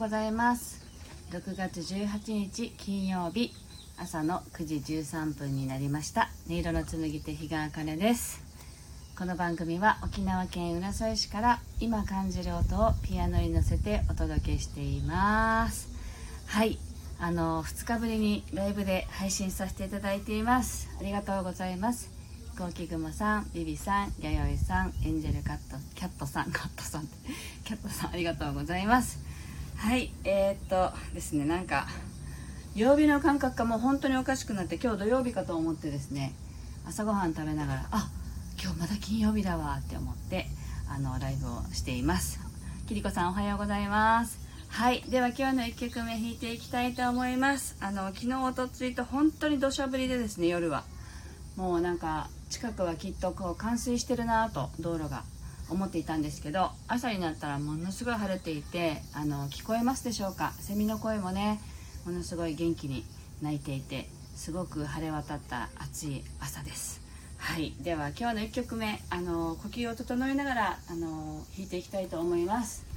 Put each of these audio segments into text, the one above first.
ございます。6月18日金曜日朝の9時13分になりました。音色の紡手日川茜です。この番組は沖縄県浦添市から今感じる音をピアノに乗せてお届けしています。はいあの2日ぶりにライブで配信させていただいています。ありがとうございます。飛行機雲さんビビさん弥生さんエンジェルカットキャットさんカットさんキャットさんありがとうございます。はいえー、っとですねなんか曜日の感覚がもう本当におかしくなって今日土曜日かと思ってですね朝ごはん食べながらあ今日まだ金曜日だわって思ってあのライブをしています。きりこさんおはようございます。はいでは今日の1曲目弾いていきたいと思います。あの昨日おとついと本当に土砂降りでですね夜は。もうなんか近くはきっとこう冠水してるなと道路が。思っていたんですけど朝になったらものすごい晴れていてあの聞こえますでしょうか？セミの声もねものすごい元気に鳴いていてすごく晴れ渡った暑い朝です。はい。では今日の1曲目あの呼吸を整えながらあの弾いていきたいと思います。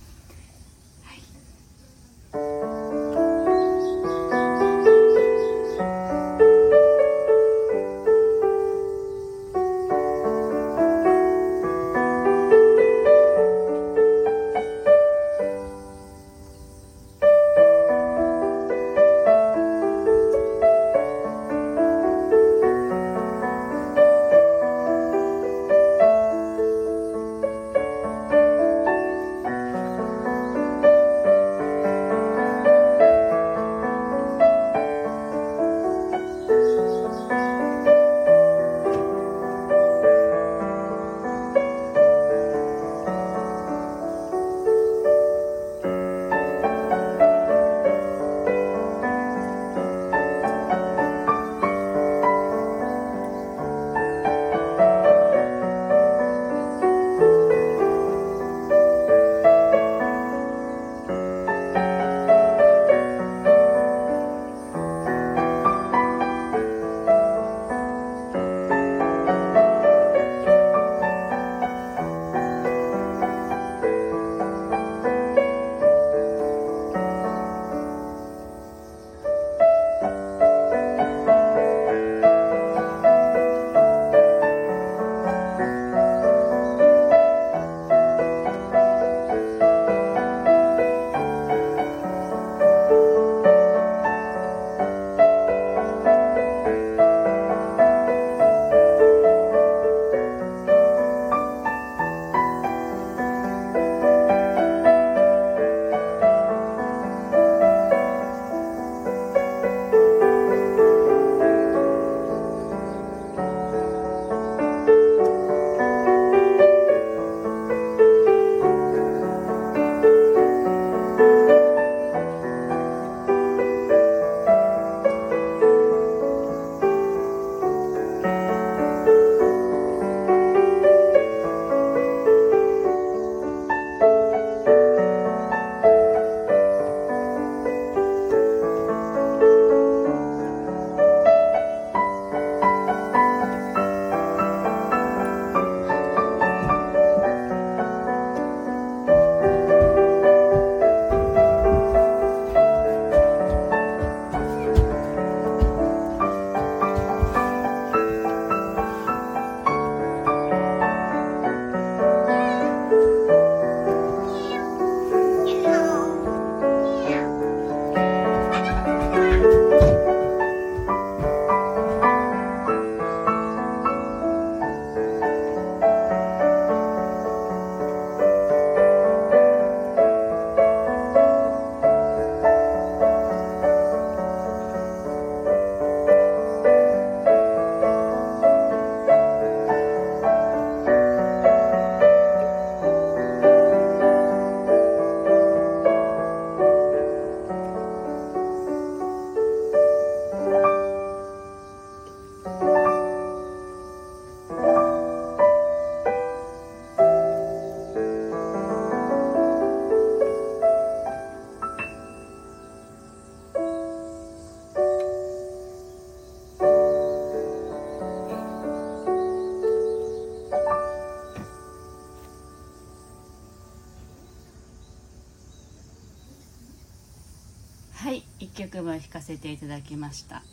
曲も弾かせていただきました。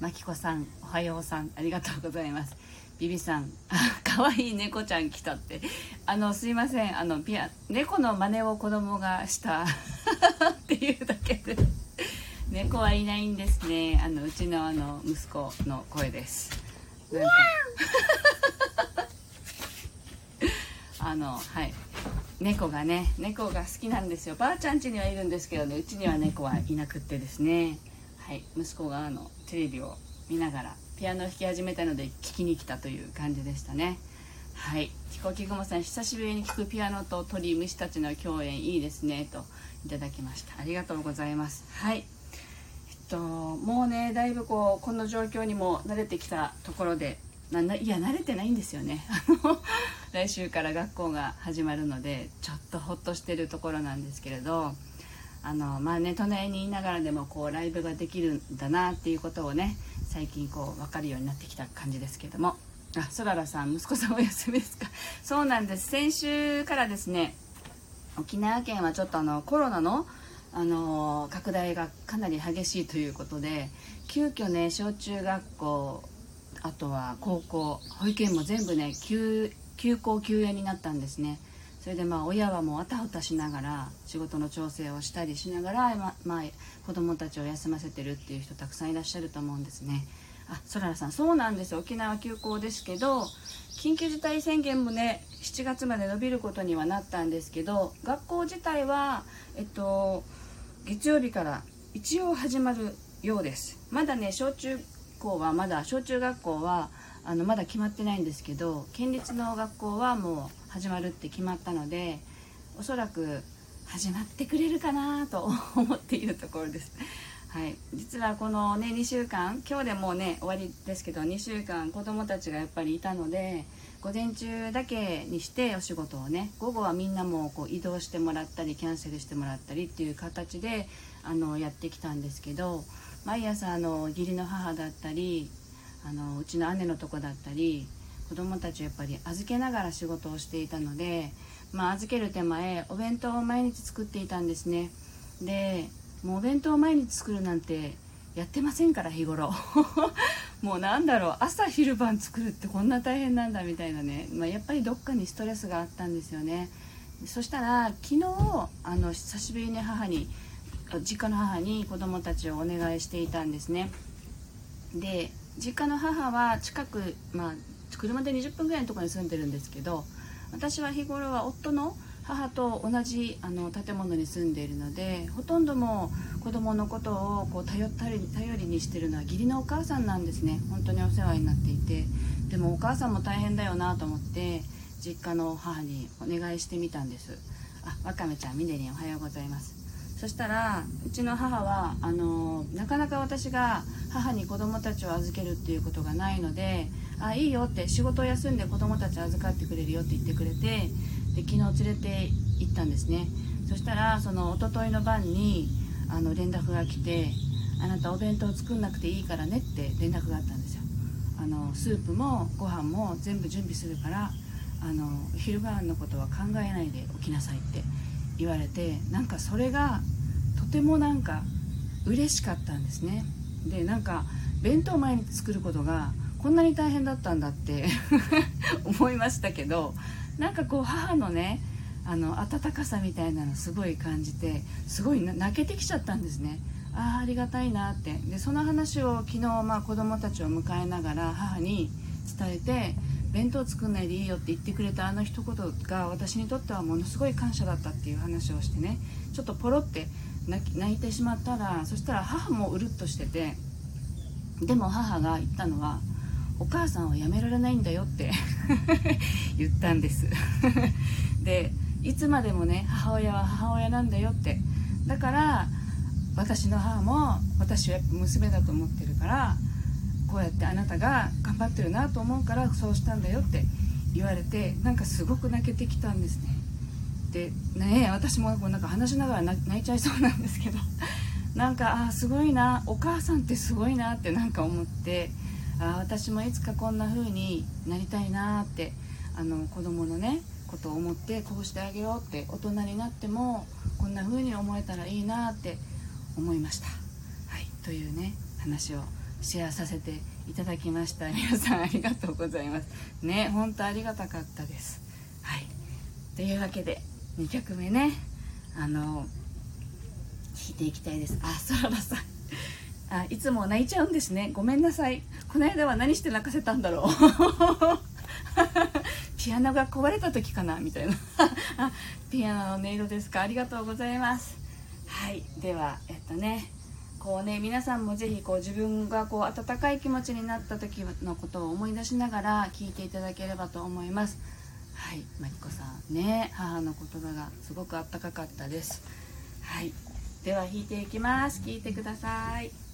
まきこさんおはようさんありがとうございます。ビビさんあ可愛い猫ちゃん来たって。あのすいませんあのピア猫の真似を子供がした。っていうだけで。猫はいないんですね。あのうちのあの息子の声です。なんか。あのはい。猫がね猫が好きなんですよ。ばあちゃん家にはいるんですけどねうちには猫はいなくってですね。はい。息子があのテレビを見ながらピアノを弾き始めたので聴きに来たという感じでしたね。はい。飛行機雲さん久しぶりに聴くピアノと鳥虫たちの共演いいですねといただきました。ありがとうございます。はい。えっともうねだいぶこうこの状況にも慣れてきたところでないや慣れてないんですよね。あの来週から学校が始まるのでちょっとほっとしてるところなんですけれどあのまあね隣にいながらでもこうライブができるんだなっていうことをね最近こう分かるようになってきた感じですけども。あそららさん息子さんお休みですか？そうなんです。先週からですね沖縄県はちょっとあのコロナのあの拡大がかなり激しいということで急遽ね小中学校あとは高校保育園も全部ね休休校休園になったんですね。それでまあ親はもうあたふたしながら仕事の調整をしたりしながら、ままあ、子供たちを休ませてるっていう人たくさんいらっしゃると思うんですね。あそららさんそうなんです。沖縄休校ですけど緊急事態宣言もね7月まで伸びることにはなったんですけど学校自体はえっと月曜日から一応始まるようです。まだね小中校はまだ小中学校はあのまだ決まってないんですけど県立の学校はもう始まるって決まったのでおそらく始まってくれるかなと 思っているところです。はい、実はこのね2週間今日でもうね終わりですけど2週間子供たちがやっぱりいたので午前中だけにしてお仕事をね午後はみんなもこう移動してもらったりキャンセルしてもらったりっていう形であのやってきたんですけど毎朝あの義理の母だったりあのうちの姉のとこだったり子供たちをやっぱり預けながら仕事をしていたので、まあ、預ける手前お弁当を毎日作っていたんですね。でもうお弁当を毎日作るなんてやってませんから日頃。もうなんだろう朝昼晩作るってこんな大変なんだみたいなね、まあ、やっぱりどっかにストレスがあったんですよね。そしたら昨日あの久しぶりに母に実家の母に子供たちをお願いしていたんですね。で実家の母は近く、まあ、車で20分ぐらいのところに住んでるんですけど私は日頃は夫の母と同じあの建物に住んでいるのでほとんども子供のことをこう頼ったり頼りにしてるのは義理のお母さんなんですね。本当にお世話になっていて。でもお母さんも大変だよなと思って実家の母にお願いしてみたんです。あわかめちゃんみねりんおはようございます。そしたらうちの母はあのなかなか私が母に子供たちを預けるっていうことがないのであいいよって仕事を休んで子供たち預かってくれるよって言ってくれてで昨日連れて行ったんですね。そしたらその一昨日の晩にあの連絡が来て「あなたお弁当作んなくていいからね」って連絡があったんですよ。あのスープもご飯も全部準備するからあの昼ご飯のことは考えないでおきなさいって。言われてなんかそれがとてもなんか嬉しかったんですね。でなんか弁当毎日作ることがこんなに大変だったんだって 思いましたけどなんかこう母のねあの温かさみたいなのすごい感じてすごい泣けてきちゃったんですね。ああありがたいなって。でその話を昨日、まあ、子供たちを迎えながら母に伝えて弁当作んないでいいよって言ってくれたあの一言が私にとってはものすごい感謝だったっていう話をしてね。ちょっとポロって泣いてしまったらそしたら母もうるっとしてて。でも母が言ったのは「お母さんはやめられないんだよ」って 言ったんです。でいつまでもね母親は母親なんだよって。だから私の母も私はやっぱ娘だと思ってるからこうやってあなたが頑張ってるなと思うからそうしたんだよって言われてなんかすごく泣けてきたんですねでね私もこうなんか話しながら泣いちゃいそうなんですけど なんかあすごいなお母さんってすごいなってなんか思ってあ私もいつかこんな風になりたいなってあの子供のねことを思ってこうしてあげようって大人になってもこんな風に思えたらいいなって思いました。はい、というね話をシェアさせていただきました。皆さんありがとうございます。ね本当ありがたかったです。はい。というわけで2曲目ね。あの弾いていきたいです。あそららさん。あいつも泣いちゃうんですね。ごめんなさい。この間は何して泣かせたんだろう。ピアノが壊れた時かなみたいな。あピアノの音色ですか。ありがとうございます。はい。ではえっとね。こうね皆さんもぜひこう自分がこう温かい気持ちになった時のことを思い出しながら聞いていただければと思います。はいマリコさんね母の言葉がすごくあったかかったです。はいでは弾いていきます。聞いてください。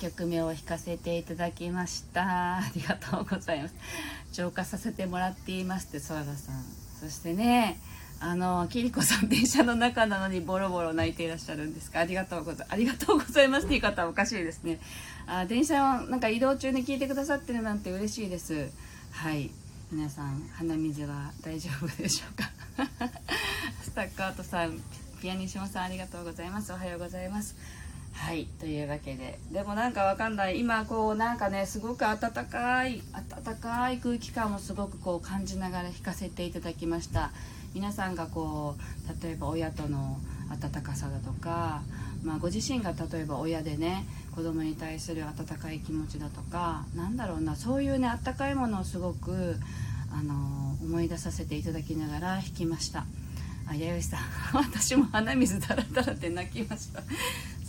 曲目を弾かせていただきました。ありがとうございます。浄化させてもらっていますってソラガさん。そしてねあのキリコさん電車の中なのにボロボロ泣いていらっしゃるんですか。ありがとうございますありがとうございます。って言い方はおかしいですね。あ電車をなんか移動中に聞いてくださってるなんて嬉しいです。はい。皆さん鼻水は大丈夫でしょうか。スタッカートさんピアニッシモさんありがとうございます。おはようございます。はいというわけで。でもなんかわかんない。今こうなんかねすごく暖かい暖かい空気感をすごくこう感じながら弾かせていただきました。皆さんがこう例えば親との温かさだとか、まあ、ご自身が例えば親でね子供に対する温かい気持ちだとかなんだろうなそういうねあったかいものをすごくあの思い出させていただきながら弾きました。あ弥生さん。私も鼻水だらだらって泣きました。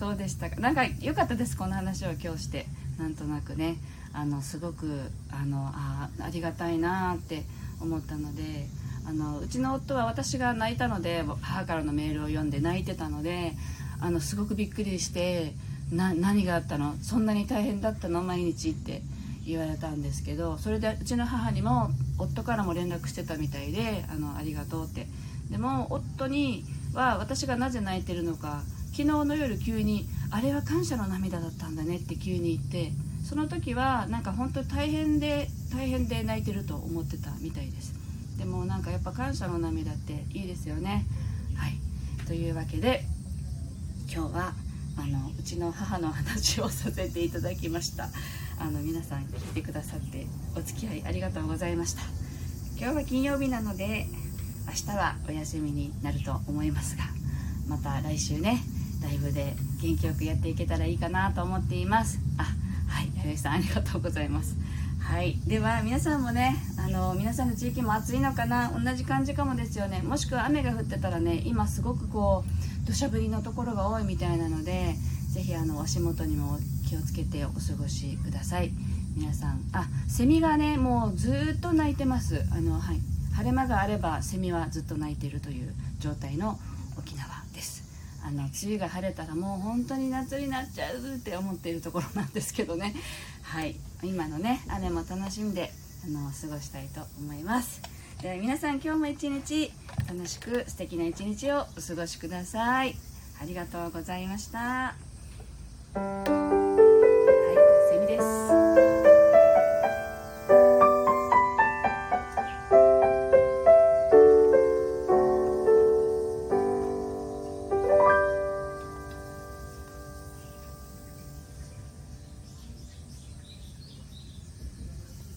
そうでしたか。なんか良かったですこの話を今日して。なんとなくね。あのすごくあのあありがたいなって思ったので。あのうちの夫は私が泣いたので母からのメールを読んで泣いてたのであのすごくびっくりしてな何があったの？そんなに大変だったの？毎日って言われたんですけどそれでうちの母にも夫からも連絡してたみたいであのありがとうって。でも夫には私がなぜ泣いてるのか昨日の夜急に「あれは感謝の涙だったんだね」って急に言ってその時はなんか本当大変で大変で泣いてると思ってたみたいです。でもなんかやっぱ感謝の涙っていいですよね。はい。というわけで今日はあのうちの母の話をさせていただきました。あの皆さん聞いてくださってお付き合いありがとうございました。今日は金曜日なので明日はお休みになると思いますがまた来週ねライブで元気よくやっていけたらいいかなと思っています。あはい弥生さんありがとうございます。はいでは皆さんもねあの皆さんの地域も暑いのかな同じ感じかもですよね。もしくは雨が降ってたらね今すごくこう土砂降りのところが多いみたいなのでぜひあの足元にも気をつけてお過ごしください。皆さんあセミがねもうずっと鳴いてます。あのはい晴れ間があればセミはずっと鳴いてるという状態の沖縄。あの梅雨が晴れたらもう本当に夏になっちゃうって思っているところなんですけどね。はい。今のね雨も楽しんであの過ごしたいと思います。では皆さん今日も一日楽しく素敵な一日をお過ごしください。ありがとうございました。はいセミです。